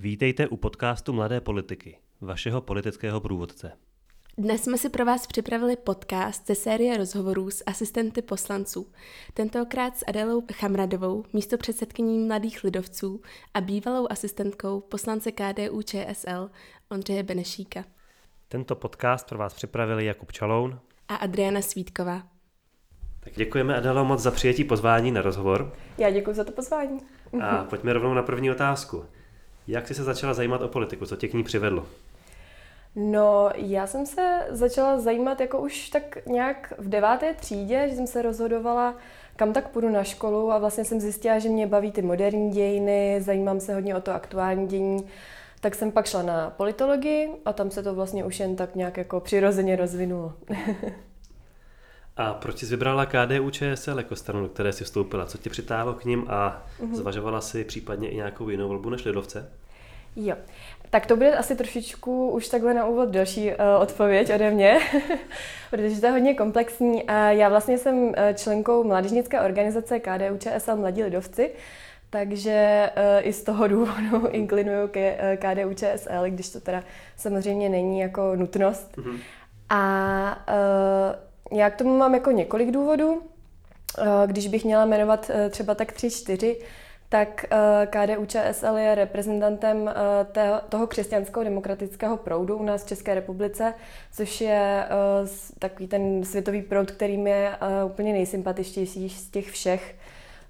Vítejte u podcastu Mladé politiky, vašeho politického průvodce. Dnes jsme si pro vás připravili podcast ze série rozhovorů s asistenty poslanců. Tentokrát s Adelou Chamradovou, místo předsedkyní Mladých lidovců a bývalou asistentkou poslance KDU ČSL Ondřeje Benešíka. Tento podcast pro vás připravili Jakub Čaloun a Adriana Svítková. Tak děkujeme Adelo moc za přijetí pozvání na rozhovor. Já děkuji za to pozvání. A pojďme rovnou na první otázku. Jak jsi se začala zajímat o politiku? Co tě k ní přivedlo? No, já jsem se začala zajímat jako už tak nějak v deváté třídě, že jsem se rozhodovala, kam tak půjdu na školu a vlastně jsem zjistila, že mě baví ty moderní dějiny, zajímám se hodně o to aktuální dění. Tak jsem pak šla na politologii a tam se to vlastně už jen tak nějak jako přirozeně rozvinulo. a proč jsi vybrala KDU ČSL jako stranu, do které jsi vstoupila? Co tě přitáhlo k ním a mm-hmm. zvažovala si případně i nějakou jinou volbu než Lidovce? Jo, tak to bude asi trošičku už takhle na úvod další uh, odpověď ode mě, protože to je hodně komplexní. Uh, já vlastně jsem eh, členkou mládežnické organizace KDU ČSL Mladí lidovci, takže uh, i z toho důvodu inklinuju ke uh, KDU ČSL, když to teda samozřejmě není jako nutnost. Mm-hmm. A uh, já k tomu mám jako několik důvodů. Uh, když bych měla jmenovat uh, třeba tak tři, čtyři, tak eh, KDU ČSL je reprezentantem eh, toho křesťanského demokratického proudu u nás v České republice, což je eh, takový ten světový proud, kterým je úplně nejsympatičtější z těch všech,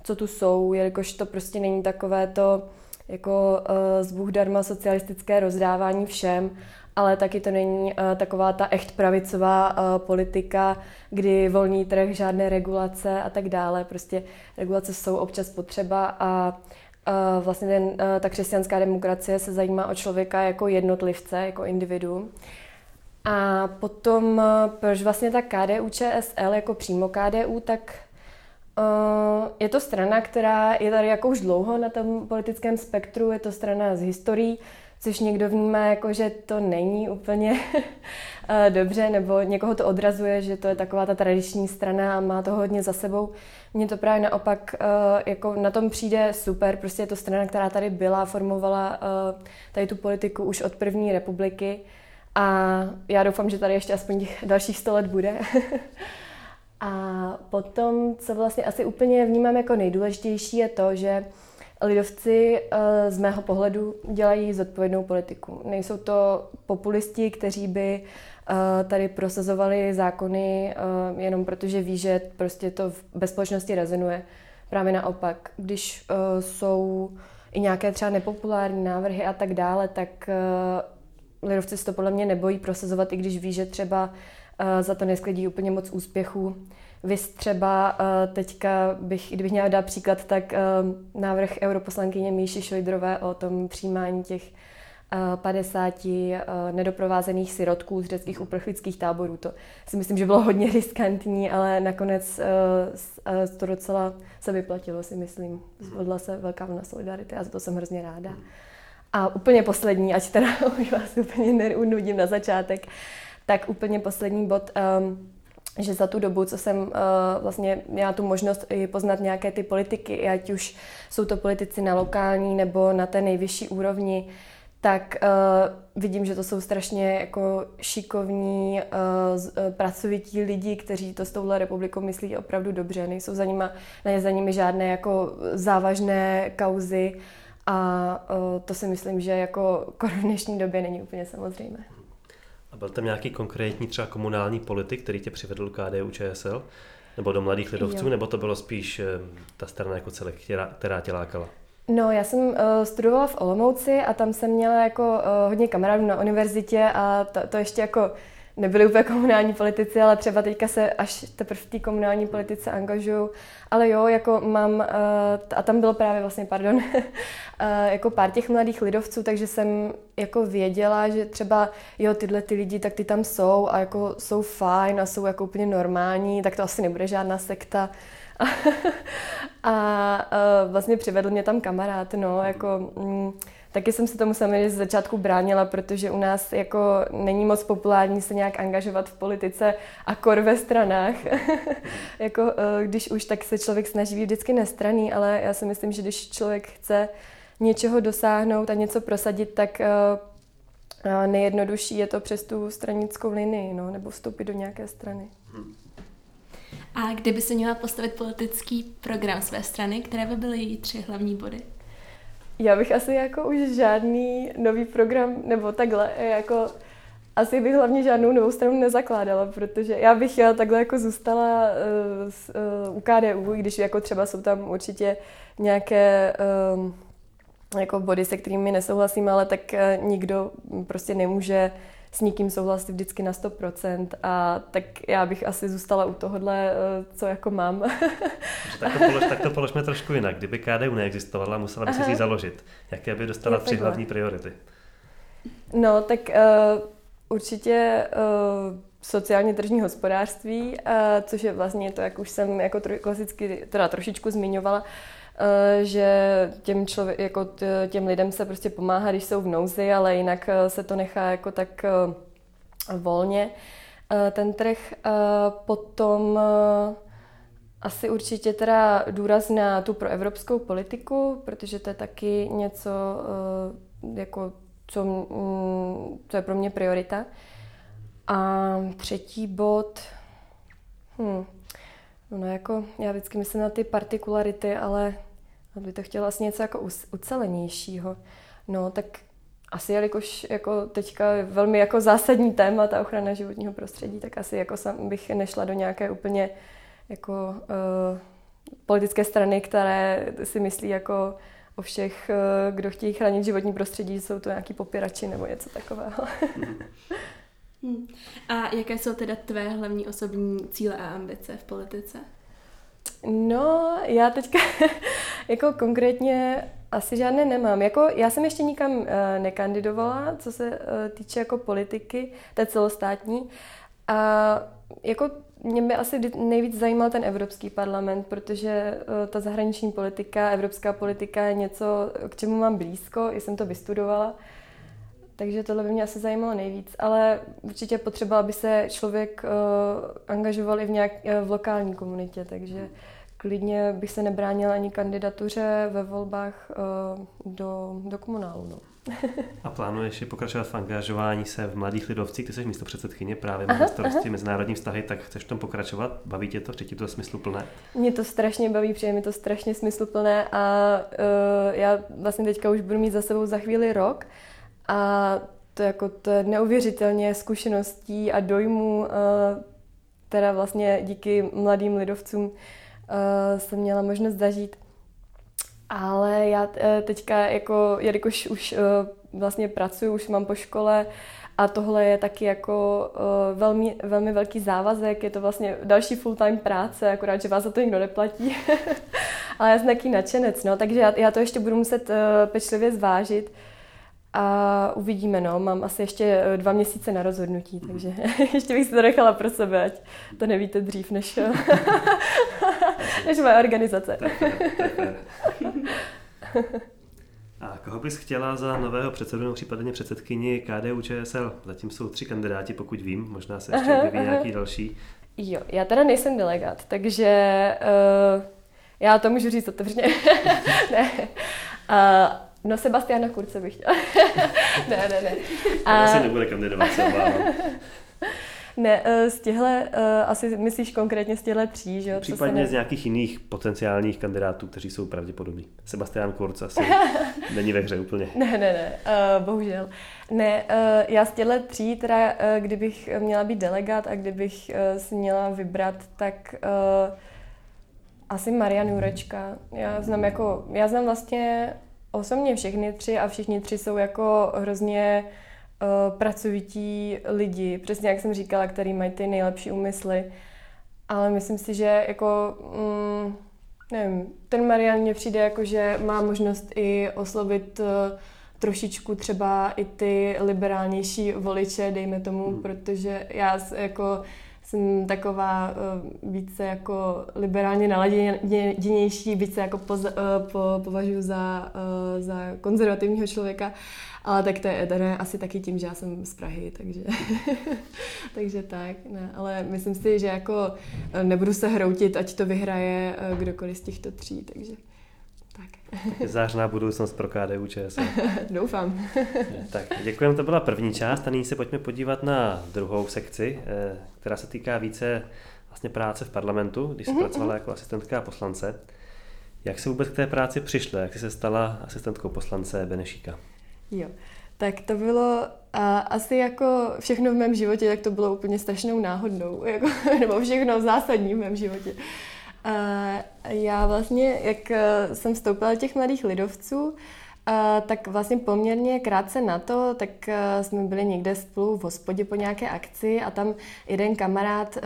co tu jsou, jelikož to prostě není takové to jako z Bůh darma socialistické rozdávání všem, ale taky to není uh, taková ta echt pravicová uh, politika, kdy volný trh, žádné regulace a tak dále. Prostě regulace jsou občas potřeba a uh, vlastně ten, ta křesťanská demokracie se zajímá o člověka jako jednotlivce, jako individu. A potom, proč vlastně ta KDU ČSL jako přímo KDU, tak je to strana, která je tady jako už dlouho na tom politickém spektru, je to strana z historií, což někdo vnímá jako, že to není úplně eh, dobře, nebo někoho to odrazuje, že to je taková ta tradiční strana a má to hodně za sebou. Mně to právě naopak eh, jako na tom přijde super, prostě je to strana, která tady byla, formovala eh, tady tu politiku už od první republiky a já doufám, že tady ještě aspoň těch dalších 100 let bude. a potom, co vlastně asi úplně vnímám jako nejdůležitější, je to, že Lidovci eh, z mého pohledu dělají zodpovědnou politiku. Nejsou to populisti, kteří by eh, tady prosazovali zákony eh, jenom protože ví, že prostě to ve společnosti rezonuje. Právě naopak, když jsou i nějaké třeba nepopulární návrhy a tak dále, tak lidovci se to podle mě nebojí prosazovat, i když ví, že třeba za to nesklidí úplně moc úspěchů. Vy třeba eh, teďka bych, kdybych měla dát příklad, tak eh, návrh europoslankyně Míši Šojdrové o tom přijímání těch 50 eh, nedoprovázených sirotků z řeckých uprchlických táborů. To si myslím, že bylo hodně riskantní, ale nakonec to docela se vyplatilo, si myslím. Zvodla se velká vlna solidarity a za to jsem hrozně ráda. A úplně poslední, ať teda už vás úplně neunudím na začátek, tak úplně poslední bod. Um, že za tu dobu, co jsem uh, vlastně měla tu možnost i poznat nějaké ty politiky, ať už jsou to politici na lokální nebo na té nejvyšší úrovni, tak uh, vidím, že to jsou strašně jako šikovní, uh, pracovití lidi, kteří to s touhle republikou myslí opravdu dobře. Nejsou za, nima, ne za nimi žádné jako závažné kauzy a uh, to si myslím, že jako v dnešní době není úplně samozřejmé. Byl tam nějaký konkrétní třeba komunální politik, který tě přivedl KDU ČSL? Nebo do mladých lidovců? Jo. Nebo to bylo spíš eh, ta strana jako celek, která, která tě lákala? No, já jsem uh, studovala v Olomouci a tam jsem měla jako uh, hodně kamarádů na univerzitě a to, to ještě jako nebyli úplně komunální politici, ale třeba teďka se až teprve v té komunální politice angažuju. Ale jo, jako mám, eh, a tam bylo právě vlastně, pardon, eh, jako pár těch mladých lidovců, takže jsem jako věděla, že třeba jo, tyhle ty lidi, tak ty tam jsou a jako jsou fajn a jsou jako úplně normální, tak to asi nebude žádná sekta. a, eh, vlastně přivedl mě tam kamarád, no, jako... Mm, Taky jsem se tomu samozřejmě z začátku bránila, protože u nás jako není moc populární se nějak angažovat v politice a kor ve stranách. jako, eh, když už, tak se člověk snaží být vždycky nestraný, ale já si myslím, že když člověk chce něčeho dosáhnout a něco prosadit, tak nejjednodušší je to přes tu stranickou linii, no, nebo vstoupit do nějaké strany. A kdyby se měla postavit politický program své strany, které by byly její tři hlavní body? Já bych asi jako už žádný nový program, nebo takhle, jako asi bych hlavně žádnou novou stranu nezakládala, protože já bych já takhle jako zůstala uh, s, uh, u KDU, když jako třeba jsou tam určitě nějaké um, jako body, se kterými nesouhlasím, ale tak uh, nikdo prostě nemůže s nikým souhlasit vždycky na 100% a tak já bych asi zůstala u tohohle, co jako mám. tak, to polož, tak to položme trošku jinak. Kdyby KDU neexistovala, musela by si ji založit. Jaké by dostala tři hlavní priority? No, tak uh, určitě uh, sociálně tržní hospodářství, uh, což je vlastně to, jak už jsem jako tro, klasicky teda trošičku zmiňovala, uh, že těm, člověk, jako těm lidem se prostě pomáhá, když jsou v nouzi, ale jinak uh, se to nechá jako tak uh, volně. Ten trh potom asi určitě teda důraz na tu proevropskou politiku, protože to je taky něco jako co, co je pro mě priorita. A třetí bod, hmm, no jako, já vždycky myslím na ty partikularity, ale by to chtěla asi něco jako ucelenějšího. No, tak asi jelikož jako teďka velmi jako zásadní téma ta ochrana životního prostředí, tak asi jako sam bych nešla do nějaké úplně jako uh, politické strany, které si myslí jako o všech, eh, kdo chtějí chránit životní prostředí, jsou to nějaký popírači nebo něco takového. Hmm. A jaké jsou teda tvé hlavní osobní cíle a ambice v politice? No, já teďka jako konkrétně asi žádné nemám. Jako, já jsem ještě nikam uh, nekandidovala, co se uh, týče jako politiky, té celostátní. A jako mě by asi nejvíc zajímal ten Evropský parlament, protože eh, ta zahraniční politika, evropská politika je něco, k čemu mám blízko, i jsem to vystudovala. Takže tohle by mě asi zajímalo nejvíc. Ale určitě potřeba, aby se člověk uh, angažoval i v, nějak, uh, v lokální komunitě, takže klidně bych se nebránila ani kandidatuře ve volbách uh, do, do komunálu. No. A plánuješ pokračovat v angažování se v Mladých lidovcích? Ty jsi místo předsedkyně právě na starosti mezinárodní vztahy, tak chceš v tom pokračovat? Baví tě to? Přijde to smysluplné? Mě to strašně baví, přijde mi to strašně smysluplné a uh, já vlastně teďka už budu mít za sebou za chvíli rok a to, jako, to je neuvěřitelně zkušeností a dojmů, uh, teda vlastně díky mladým lidovcům uh, jsem měla možnost zažít. Ale já eh, teďka, jako, jelikož už eh, vlastně pracuji, už mám po škole a tohle je taky jako eh, velmi, velmi velký závazek, je to vlastně další full-time práce, akorát, že vás za to nikdo neplatí. Ale já jsem taky nadšenec, no, takže já, já to ještě budu muset pečlivě zvážit. A uvidíme, no. Mám asi ještě dva měsíce na rozhodnutí, takže ještě bych si to nechala pro sebe, ať to nevíte dřív, než, než moje organizace. A koho bys chtěla za nového předsedu nebo případně předsedkyni KDU ČSL? Zatím jsou tři kandidáti, pokud vím, možná se ještě objeví nějaký další. Jo, já teda nejsem delegát, takže uh, já to můžu říct otevřeně. ne. Uh, no Sebastiana Kurce bych chtěla. ne, ne, ne. A... Asi nebude kandidovat, se Ne, eh, z těhle, eh, asi myslíš konkrétně z těchto tří, že jo? Případně ne... z nějakých jiných potenciálních kandidátů, kteří jsou pravděpodobní. Sebastian Kurz asi není ve hře úplně. Ne, ne, ne, uh, bohužel. Ne, já z těchto tří, teda kdybych měla být delegát a kdybych si měla vybrat, tak asi Marian Jurečka. Já znám jako, já znám vlastně osobně všechny tři a všichni tři jsou jako hrozně uh, pracovití lidi, přesně jak jsem říkala, který mají ty nejlepší úmysly. Ale myslím si, že jako, mm, nevím, ten Marian mně přijde jako, že má možnost i oslovit uh, trošičku třeba i ty liberálnější voliče, dejme tomu, hmm. protože já jako jsem taková uh, více jako liberálně naladěnější, více jako poza, uh, po, považuji za, uh, za konzervativního člověka, ale tak to je, je asi taky tím, že já jsem z Prahy, takže, takže tak, ne. Ale myslím si, že jako nebudu se hroutit, ať to vyhraje kdokoliv z těchto tří, takže Tak. Zářná budoucnost pro KDU ČSL. Doufám. tak, děkujeme, to byla první část a nyní se pojďme podívat na druhou sekci, eh, která se týká více vlastně práce v parlamentu, když jsi mm-hmm. pracovala jako asistentka poslance. Jak se vůbec k té práci přišla? Jak jsi se stala asistentkou poslance Benešíka? Jo, tak to bylo a asi jako všechno v mém životě, tak to bylo úplně strašnou náhodnou, jako, nebo všechno zásadní v mém životě. Já vlastně, jak e, jsem vstoupila do těch mladých lidovců, tak vlastně poměrně krátce na to, tak e, jsme byli někde spolu v hospodě po nějaké akci a tam jeden kamarád, e,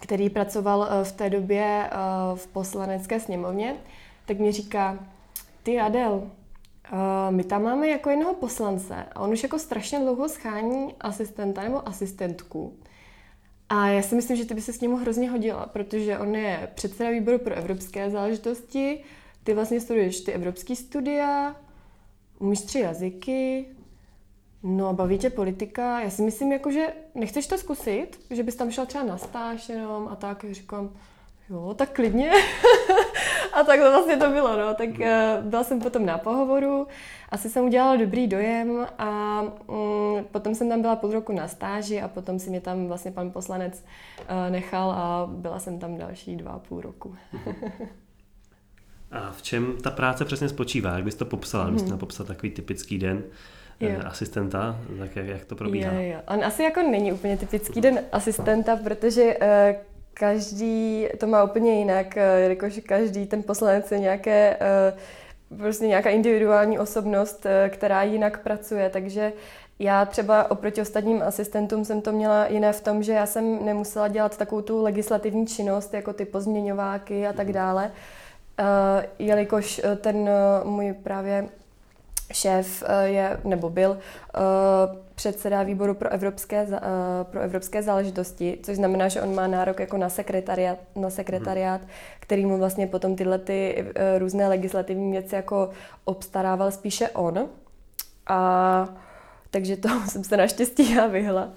který pracoval v té době v poslanecké sněmovně, tak mi říká, ty Adel, my tam máme jako jednoho poslance a on už jako strašně dlouho schání asistenta nebo asistentku. A já si myslím, že ty by se s ním hrozně hodila, protože on je předseda výboru pro evropské záležitosti, ty vlastně studuješ ty evropské studia, umíš tři jazyky, no a baví tě politika. Já si myslím, jako, že nechceš to zkusit, že bys tam šla třeba na stáž jenom a tak, říkám, jo, tak klidně. a tak to vlastně to bylo, no. Tak uh, byla jsem potom na pohovoru, asi jsem udělala dobrý dojem a um, potom jsem tam byla půl roku na stáži a potom si mě tam vlastně pan poslanec uh, nechal a byla jsem tam další dva a půl roku. a v čem ta práce přesně spočívá? Jak bys to popsala? Hmm. Kdybyste popsat takový typický den eh, jo. asistenta, tak jak, jak to probíhá? Jo, jo. On asi jako není úplně typický den asistenta, protože uh, každý to má úplně jinak, eh, jakože každý ten poslanec je nějaké, eh, prostě nějaká individuální osobnost, eh, která jinak pracuje, takže já třeba oproti ostatním asistentům jsem to měla jiné v tom, že já jsem nemusela dělat takovou tu legislativní činnost, jako ty pozměňováky a tak mhm. dále, jelikož ten můj právě šéf je, nebo byl předseda výboru pro evropské, uh, pro evropské záležitosti, což znamená, že on má nárok jako na sekretariát, na sekretariát hmm. který mu vlastně potom tyhle ty různé legislativní věci jako obstarával spíše on. A takže to jsem se naštěstí já vyhla.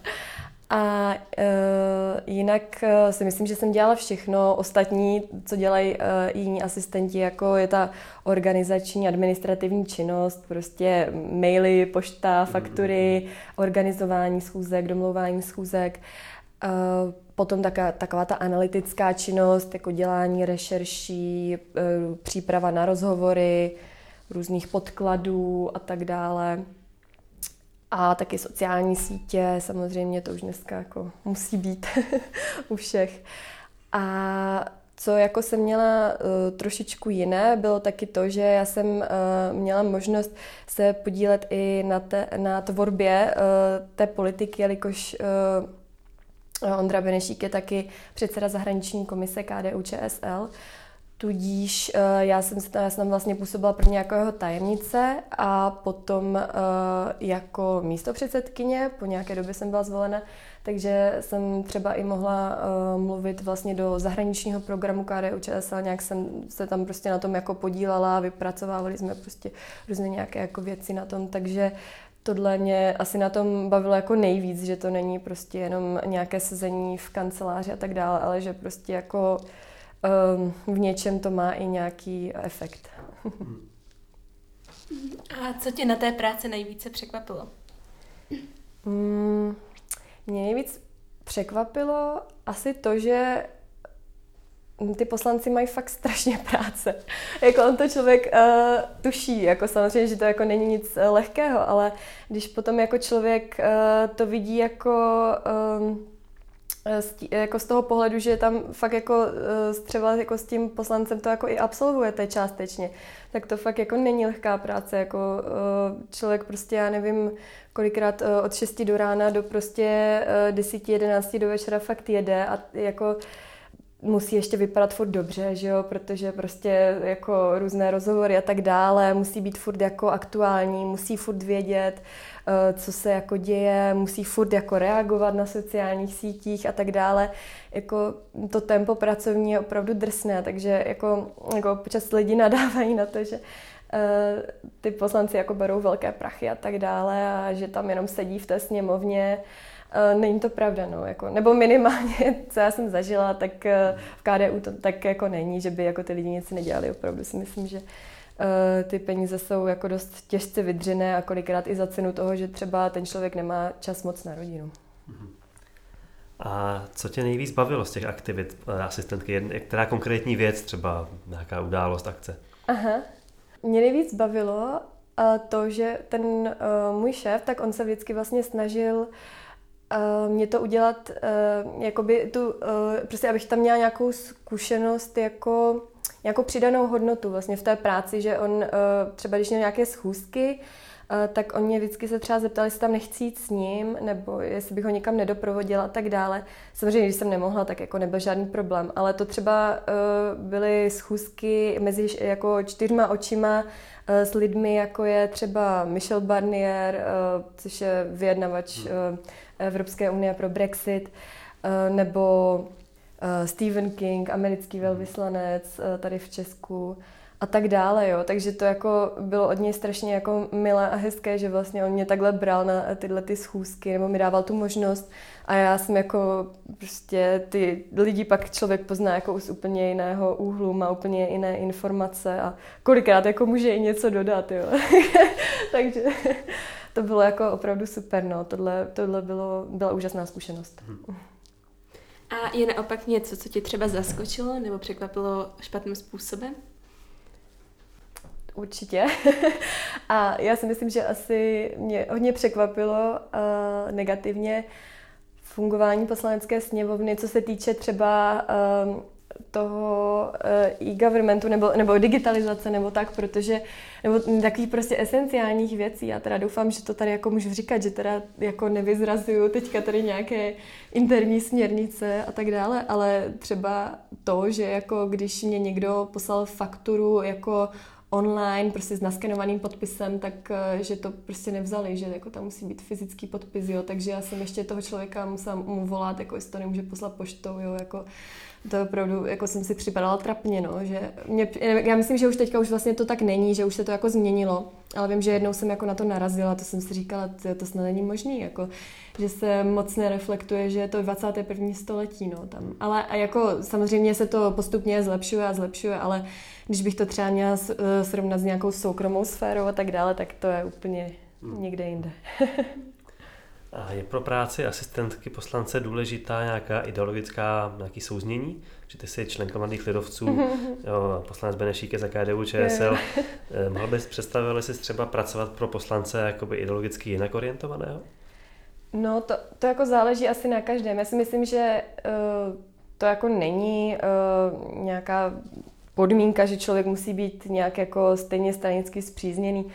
A uh, jinak uh, si myslím, že jsem dělala všechno ostatní, co dělají uh, jiní asistenti, jako je ta organizační, administrativní činnost, prostě maily, pošta, mhm, faktury, mhm. organizování schůzek, domlouvání schůzek. Uh, potom taká, taková ta analytická činnost, jako dělání rešerší, uh, příprava na rozhovory, různých podkladů a tak dále. A taky sociální sítě, samozřejmě to už dneska jako musí být u všech. A co jako jsem měla uh, trošičku jiné, bylo taky to, že já jsem uh, měla možnost se podílet i na, te, na tvorbě uh, té politiky, jelikož uh, Ondra Benešík je taky předseda zahraniční komise KDU ČSL, Tudíž uh, já jsem, já jsem tam vlastně působila prvně jako jeho tajemnice a potom uh, jako místo předsedkyně, po nějaké době jsem byla zvolena, takže jsem třeba i mohla uh, mluvit vlastně do zahraničního programu KDU ČSL, nějak jsem se tam prostě na tom jako podílala, vypracovávali jsme prostě různé nějaké jako věci na tom, takže tohle mě asi na tom bavilo jako nejvíc, že to není prostě jenom nějaké sezení v kanceláři a tak dále, ale že prostě jako v něčem to má i nějaký efekt. A co tě na té práci nejvíce překvapilo? Mm, mě nejvíc překvapilo asi to, že ty poslanci mají fakt strašně práce. jako on to člověk uh, tuší, jako samozřejmě, že to jako není nic uh, lehkého, ale když potom jako člověk uh, to vidí jako uh, jako z toho pohledu, že tam fakt jako eh, třeba jako s tím poslancem to jako i absolvujete částečně, tak to fakt jako není lehká práce, jako eh, člověk prostě, já nevím, kolikrát eh, od 6 do rána do prostě 10, 11 do večera fakt jede a jako musí ještě vypadat furt dobře, že jo, protože prostě jako různé rozhovory a tak dále, musí být furt jako aktuální, musí furt vědět, Eh, co se jako děje, musí furt jako reagovat na sociálních sítích a tak dále. Jako to tempo pracovní je opravdu drsné, takže jako, jako počas lidi nadávají na to, že ty poslanci jako berou velké prachy a tak dále a že tam jenom sedí v té sněmovně. Není to pravda, no, jako, nebo minimálně, co já jsem zažila, tak v KDU to tak jako není, že by jako ty lidi nic nedělali. Opravdu si myslím, že ty peníze jsou jako dost těžce vydřené a kolikrát i za cenu toho, že třeba ten člověk nemá čas moc na rodinu. Mhm. A co tě nejvíc bavilo z těch aktivit eh, asistentky? Která konkrétní věc, třeba nějaká událost, akce? Aha. Mě nejvíc bavilo uh, to, že ten můj šéf, tak on se vždycky vlastně snažil mě to udělat, jakoby tu, prostě abych tam měla nějakou zkušenost jako nějakou přidanou hodnotu vlastně v té práci, že on třeba když měl nějaké schůzky, tak oni vždycky se třeba zeptali, jestli tam nechci jít s ním, nebo jestli bych ho někam nedoprovodila a tak dále. Samozřejmě, když jsem nemohla, tak jako nebyl žádný problém, ale to třeba uh, byly schůzky mezi jako čtyřma očima s lidmi, jako je třeba Michel Barnier, což je vyjednavač uh, Evropské unie pro Brexit, nebo Stephen King, americký velvyslanec uh, tady v Česku, a tak dále, jo. Takže to jako bylo od něj strašně jako milé a hezké, že vlastně on mě takhle bral na tyhle ty schůzky, nebo mi dával tu možnost a já jsem jako prostě ty lidi pak člověk pozná jako z úplně jiného úhlu, má úplně jiné informace a kolikrát jako může i něco dodat, jo. Takže to bylo jako opravdu super, no. Tohle, tohle bylo, byla úžasná zkušenost. A je naopak něco, co tě třeba zaskočilo nebo překvapilo špatným způsobem? Určitě. a já si myslím, že asi mě hodně překvapilo uh, negativně fungování poslanecké sněmovny, co se týče třeba uh, toho uh, e-governmentu nebo, nebo digitalizace nebo tak, protože nebo takových prostě esenciálních věcí. Já teda doufám, že to tady jako můžu říkat, že teda jako nevyzrazuju teďka tady nějaké interní směrnice a tak dále, ale třeba to, že jako když mě někdo poslal fakturu jako online, prostě s naskenovaným podpisem, tak eh, že to prostě nevzali, že jako tam musí být fyzický podpis, jo, takže já jsem ještě toho člověka musela mu volat, jako jestli to nemůže poslat poštou, jo, jako to opravdu, jako jsem si připadala trapně, no, že mě, já myslím, že už teďka už vlastně to tak není, že už se to jako změnilo, ale vím, že jednou jsem jako na to narazila, to jsem si říkala, to, to snad není možný, jako, že se moc nereflektuje, že je to 21. století, no, tam, ale a jako samozřejmě se to postupně zlepšuje a zlepšuje, ale když bych to třeba měla eh, srovnat s nějakou soukromou sférou a tak dále, tak to je úplně hmm. někde jinde. A je pro práci asistentky poslance důležitá nějaká ideologická, nějaký souznění? Že ty jsi členka mladých lidovců, jo, poslanec Benešík je za KDU, ČSL. Eh, mohl bys představil si třeba pracovat pro poslance jakoby ideologicky jinak orientovaného? No, to, to jako záleží asi na každém. Já si myslím, že uh, to jako není uh, nějaká podmínka, že člověk musí být nějak jako stejně stranicky zpřízněný.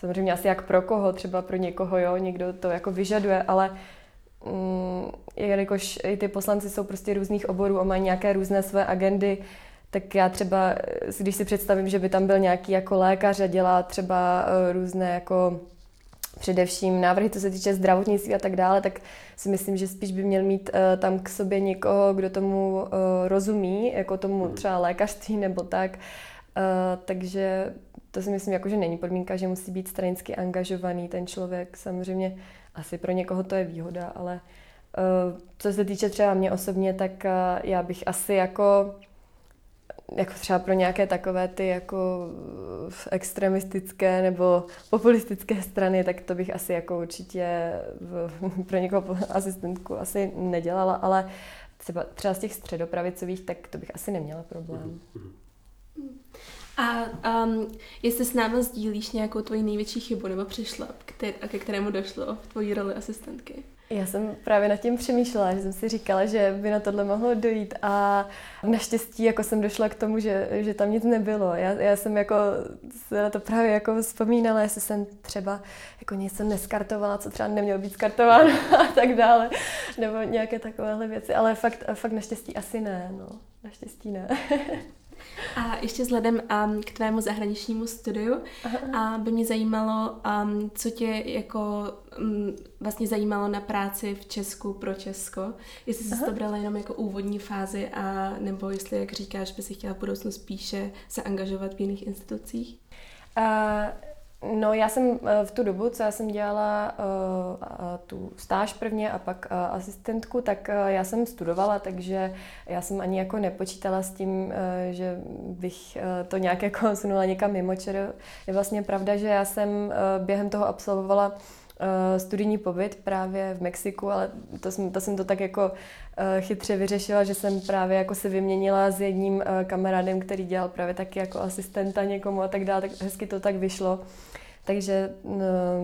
Samozřejmě asi jak pro koho, třeba pro někoho, jo, někdo to jako vyžaduje, ale mm, jelikož i ty poslanci jsou prostě různých oborů a mají nějaké různé své agendy, tak já třeba, když si představím, že by tam byl nějaký jako lékař a dělá třeba eh, různé jako především návrhy, co se týče zdravotnictví a tak dále, tak si myslím, že spíš by měl mít uh, tam k sobě někoho, kdo tomu uh, rozumí, jako tomu hmm. třeba lékařství nebo tak. Uh, takže to si myslím, jako, že není podmínka, že musí být stranicky angažovaný ten člověk. Samozřejmě asi pro někoho to je výhoda, ale uh, co se týče třeba mě osobně, tak uh, já bych asi jako jako třeba pro nějaké takové ty jako extremistické nebo populistické strany, tak to bych asi jako určitě v, pro někoho asistentku asi nedělala, ale třeba, třeba z těch středopravicových, tak to bych asi neměla problém. A um, jestli s námi sdílíš nějakou tvoji největší chybu nebo přišla, a ke kterému došlo v tvojí roli asistentky? Já jsem právě nad tím přemýšlela, že jsem si říkala, že by na tohle mohlo dojít a naštěstí jako jsem došla k tomu, že, že tam nic nebylo. Já, já jsem jako se na to právě jako vzpomínala, jestli jsem třeba jako něco neskartovala, co třeba nemělo být skartováno a tak dále, nebo nějaké takovéhle věci, ale fakt, fakt naštěstí asi ne, no. Naštěstí ne. A ještě vzhledem um, k tvému zahraničnímu studiu a by mě zajímalo, um, co tě jako um, vlastně zajímalo na práci v Česku pro Česko. Jestli jsi Aha. to brala jenom jako úvodní fázi a nebo jestli, jak říkáš, by si chtěla v budoucnu spíše se angažovat v jiných institucích? Uh, no já jsem uh, v tu dobu, co já jsem dělala uh, tu stáž prvně a pak uh, asistentku, tak já jsem studovala, takže já jsem ani jako nepočítala s tím, že bych to nějak jako někam mimo čer. Je vlastně pravda, že já jsem během toho absolvovala studijní pobyt právě v Mexiku, ale to jsem, to jsem to tak jako uh, chytře vyřešila, že jsem právě jako se vyměnila s jedním uh, kamarádem, který dělal právě taky jako asistenta někomu a tak dále, tak hezky to tak vyšlo. Takže uh,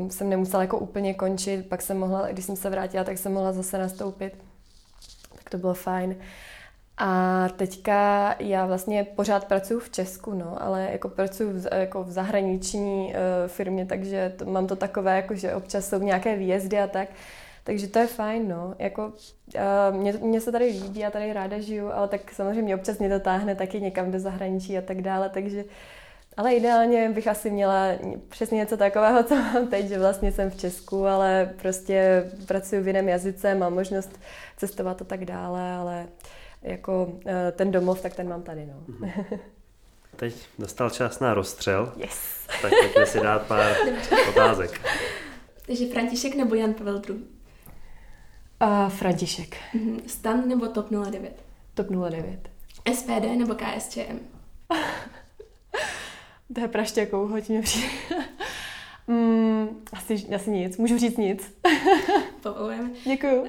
jsem nemusela jako úplně končit, pak jsem mohla, když jsem se vrátila, tak jsem mohla zase nastoupit. Tak to bylo fajn. A teďka já vlastně pořád pracuji v Česku, no, ale jako pracuji v, jako v zahraniční uh, firmě, takže to, mám to takové, jako že občas jsou nějaké výjezdy a tak. Takže to je fajn, no. Jako, uh, mě, mě se tady líbí, já tady ráda žiju, ale tak samozřejmě občas mě to táhne taky někam do zahraničí a tak dále, takže ale ideálně bych asi měla přesně něco takového, co mám teď, že vlastně jsem v Česku, ale prostě pracuji v jiném jazyce, mám možnost cestovat a tak dále, ale uh, jako eh, ten domov, tak ten mám tady. No. Mhm. Teď dostal čas na rozstřel. Yes. Tak pojďme si dát pár otázek. Takže František nebo Jan Pavel II? Uh, František. Uh-huh. Stan nebo TOP 09? TOP 09. SPD nebo KSČM? to je praštěkou, hoď mě přijde. mm, asi, asi nic, můžu říct nic. Povolujeme. Děkuju.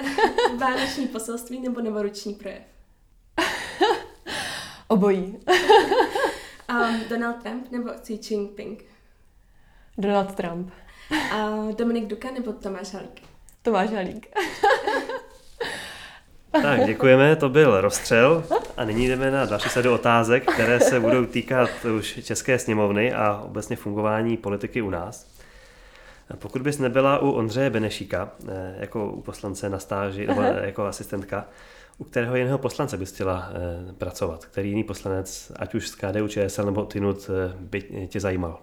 Vánoční poselství nebo novoruční projev? Obojí. um, Donald Trump nebo Xi Jinping? Donald Trump. Uh, Dominik Duka nebo Tomáš Halík? Tomáš Halík. tak, děkujeme, to byl rozstřel a nyní jdeme na další sadu otázek, které se budou týkat už České sněmovny a obecně fungování politiky u nás. Pokud bys nebyla u Ondřeje Benešíka, eh, jako u poslance na stáži, nebo jako asistentka, u kterého jiného poslance bys chtěla eh, pracovat? Který jiný poslanec, ať už z KDU, ČSL nebo Tinut, eh, by tě zajímal?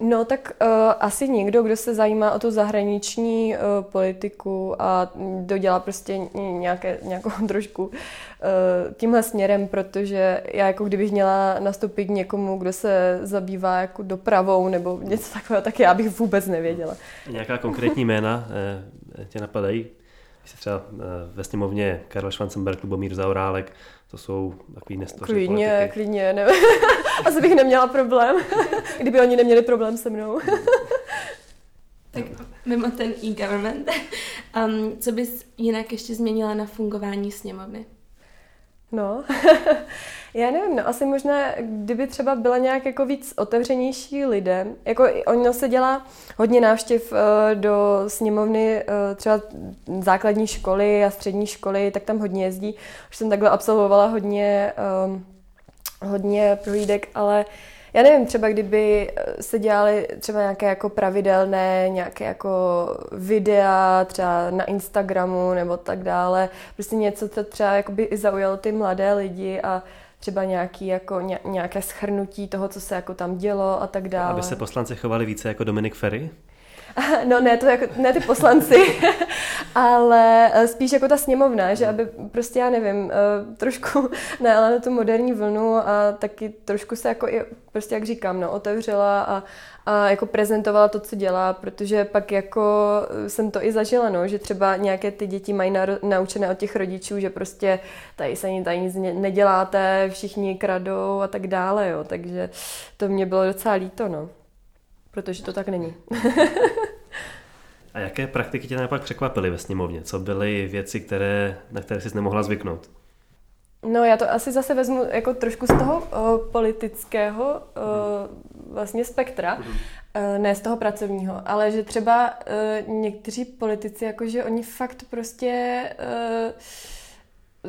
No tak uh, asi někdo, kdo se zajímá o tu zahraniční uh, politiku a dodělá prostě nějaké, nějakou trošku uh, tímhle směrem, protože já jako kdybych měla nastoupit někomu, kdo se zabývá jako dopravou nebo něco takového, tak já bych vůbec nevěděla. Nějaká konkrétní jména uh, tě napadají? Když se třeba eh, ve sněmovně Karel Schwarzenberg, Lubomír Zaurálek, to jsou takový nestoři Klidně, politiky. klidně, ne. Asi bych neměla problém, kdyby oni neměli problém se mnou. tak mimo ten e-government, um, co bys jinak ještě změnila na fungování sněmovny? No, já nevím, no asi možná, kdyby třeba byla nějak jako víc otevřenější lidem, jako ono se dělá hodně návštěv uh, do sněmovny, uh, třeba základní školy a střední školy, tak tam hodně jezdí. Už jsem takhle absolvovala hodně, um, hodně prohlídek, ale já nevím, třeba kdyby eh, se dělali třeba nějaké jako pravidelné, nějaké jako videa třeba na Instagramu nebo tak dále, prostě něco, co třeba jakoby i zaujalo ty mladé lidi a třeba nějaký jako nějaké schrnutí toho, co se jako tam dělo a tak dále. Aby se poslanci chovali více jako Dominik Ferry? No ne, to jako, ne ty poslanci, ale eh, spíš jako ta sněmovna, že aby prostě, já nevím, eh, trošku najela na tu moderní vlnu a taky trošku se jako i, prostě jak říkám, no, otevřela a, a jako prezentovala to, co dělá, protože pak jako jsem to i zažila, no, že třeba nějaké ty děti mají na, naučené od těch rodičů, že prostě tady se tady nic neděláte, všichni kradou a tak dále, jo, takže to mě bylo docela líto, no protože to tak není. A jaké praktiky tě naopak překvapily ve sněmovně? Co byly věci, které, na které jsi nemohla zvyknout? No já to asi zase vezmu jako trošku z toho o, politického o, vlastně spektra, mm. o, ne z toho pracovního, ale že třeba o, někteří politici, jakože oni fakt prostě o,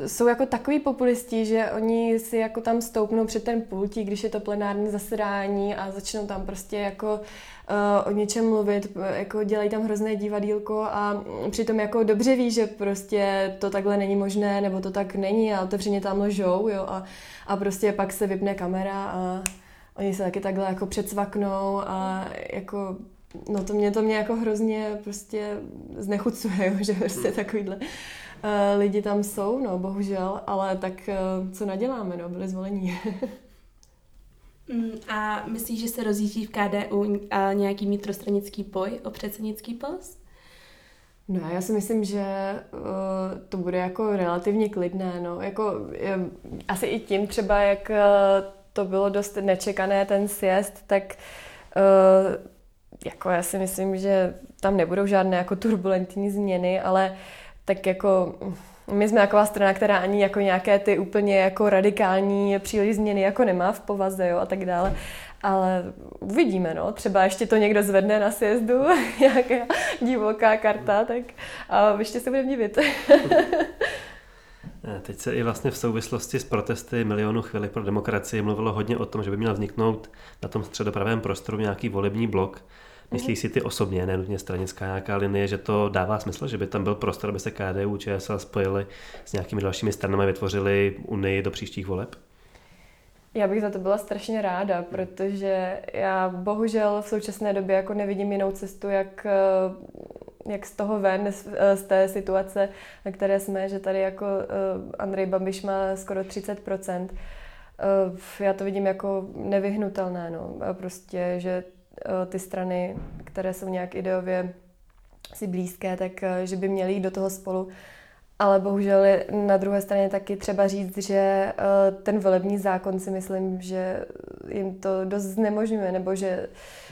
jsou jako takový populisti, že oni si jako tam stoupnou před ten pultí, když je to plenární zasedání a začnou tam prostě jako uh, o něčem mluvit, jako dělají tam hrozné divadílko a přitom jako dobře ví, že prostě to takhle není možné, nebo to tak není a otevřeně tam lžou, jo, a, a prostě pak se vypne kamera a oni se taky takhle jako předsvaknou a jako no to mě, to mě jako hrozně prostě znechucuje, jo, že prostě takovýhle lidi tam jsou, no bohužel, ale tak uh, co naděláme, no, byli zvolení. Mm, a myslíš, že se rozjíždí v KDU nějaký vnitrostranický boj o předsednický post? No já si myslím, že uh, to bude jako relativně klidné, no. Jako, je, asi i tím třeba, jak uh, to bylo dost nečekané ten sjezd, tak uh, jako já si myslím, že tam nebudou žádné jako turbulentní změny, ale tak jako my jsme taková strana, která ani jako nějaké ty úplně jako radikální příliš změny jako nemá v povaze jo, a tak dále. Ale uvidíme, no. Třeba ještě to někdo zvedne na sjezdu, nějaká divoká karta, tak a ještě se budeme divit. Teď se i vlastně v souvislosti s protesty milionu chvíli pro demokracii mluvilo hodně o tom, že by měl vzniknout na tom středopravém prostoru nějaký volební blok. Myslíš si ty osobně, nenutně stranická nějaká linie, že to dává smysl, že by tam byl prostor, aby se KDU, ČSL spojili s nějakými dalšími stranami, vytvořili unii do příštích voleb? Já bych za to byla strašně ráda, protože já bohužel v současné době jako nevidím jinou cestu, jak, eh, jak z toho ven, z té situace, na které jsme, že tady jako eh, Andrej Babiš má skoro 30%. Eh, já to vidím jako nevyhnutelné, no. Prostě, že ty strany, které jsou nějak ideově si blízké, tak že by měly jít do toho spolu ale bohužel na druhé straně taky třeba říct, že eh, ten volební zákon si myslím, že jim to dost znemožňuje, nebo že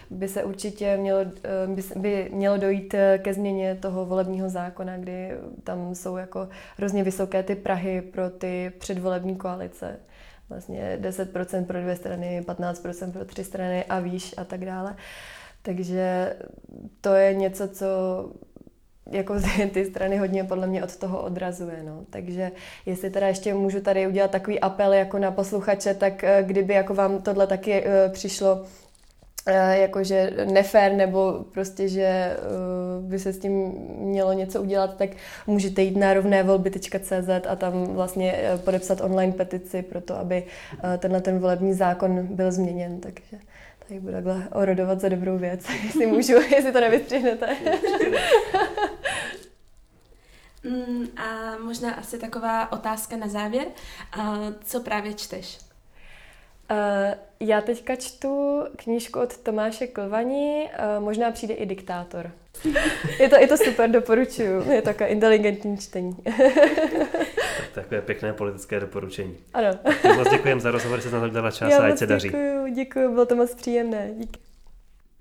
by se určitě mělo, eh, by, by mělo dojít eh, ke změně toho volebního zákona, kdy tam jsou jako hrozně vysoké ty Prahy pro ty předvolební koalice. Vlastně 10% pro dvě strany, 15% pro tři strany a výš a tak dále. Takže to je něco, co jako ty strany hodně podle mě od toho odrazuje. No. Takže jestli teda ještě můžu tady udělat takový apel jako na posluchače, tak eh, kdyby jako vám tohle taky uh, přišlo eh, jakože nefér nebo prostě, že uh, by se s tím mělo něco udělat, tak můžete jít na rovnévolby.cz a tam vlastně podepsat online petici pro to, aby tenhle ten volební zákon byl změněn. Takže tak budu takhle orodovat za dobrou věc, jestli můžu, jestli to nevystřihnete. mm, a možná asi taková otázka na závěr. Co právě čteš? Uh, já teďka čtu knížku od Tomáše Klvaní, uh, možná přijde i diktátor. Je to, je to super, doporučuju. Je to takové inteligentní čtení. tak takové pěkné politické doporučení. Ano. moc děkujem za rozhovor, že jsi na to dala čas Já a ať se daří. Děkuji, děkuji, bylo to moc příjemné. Díky.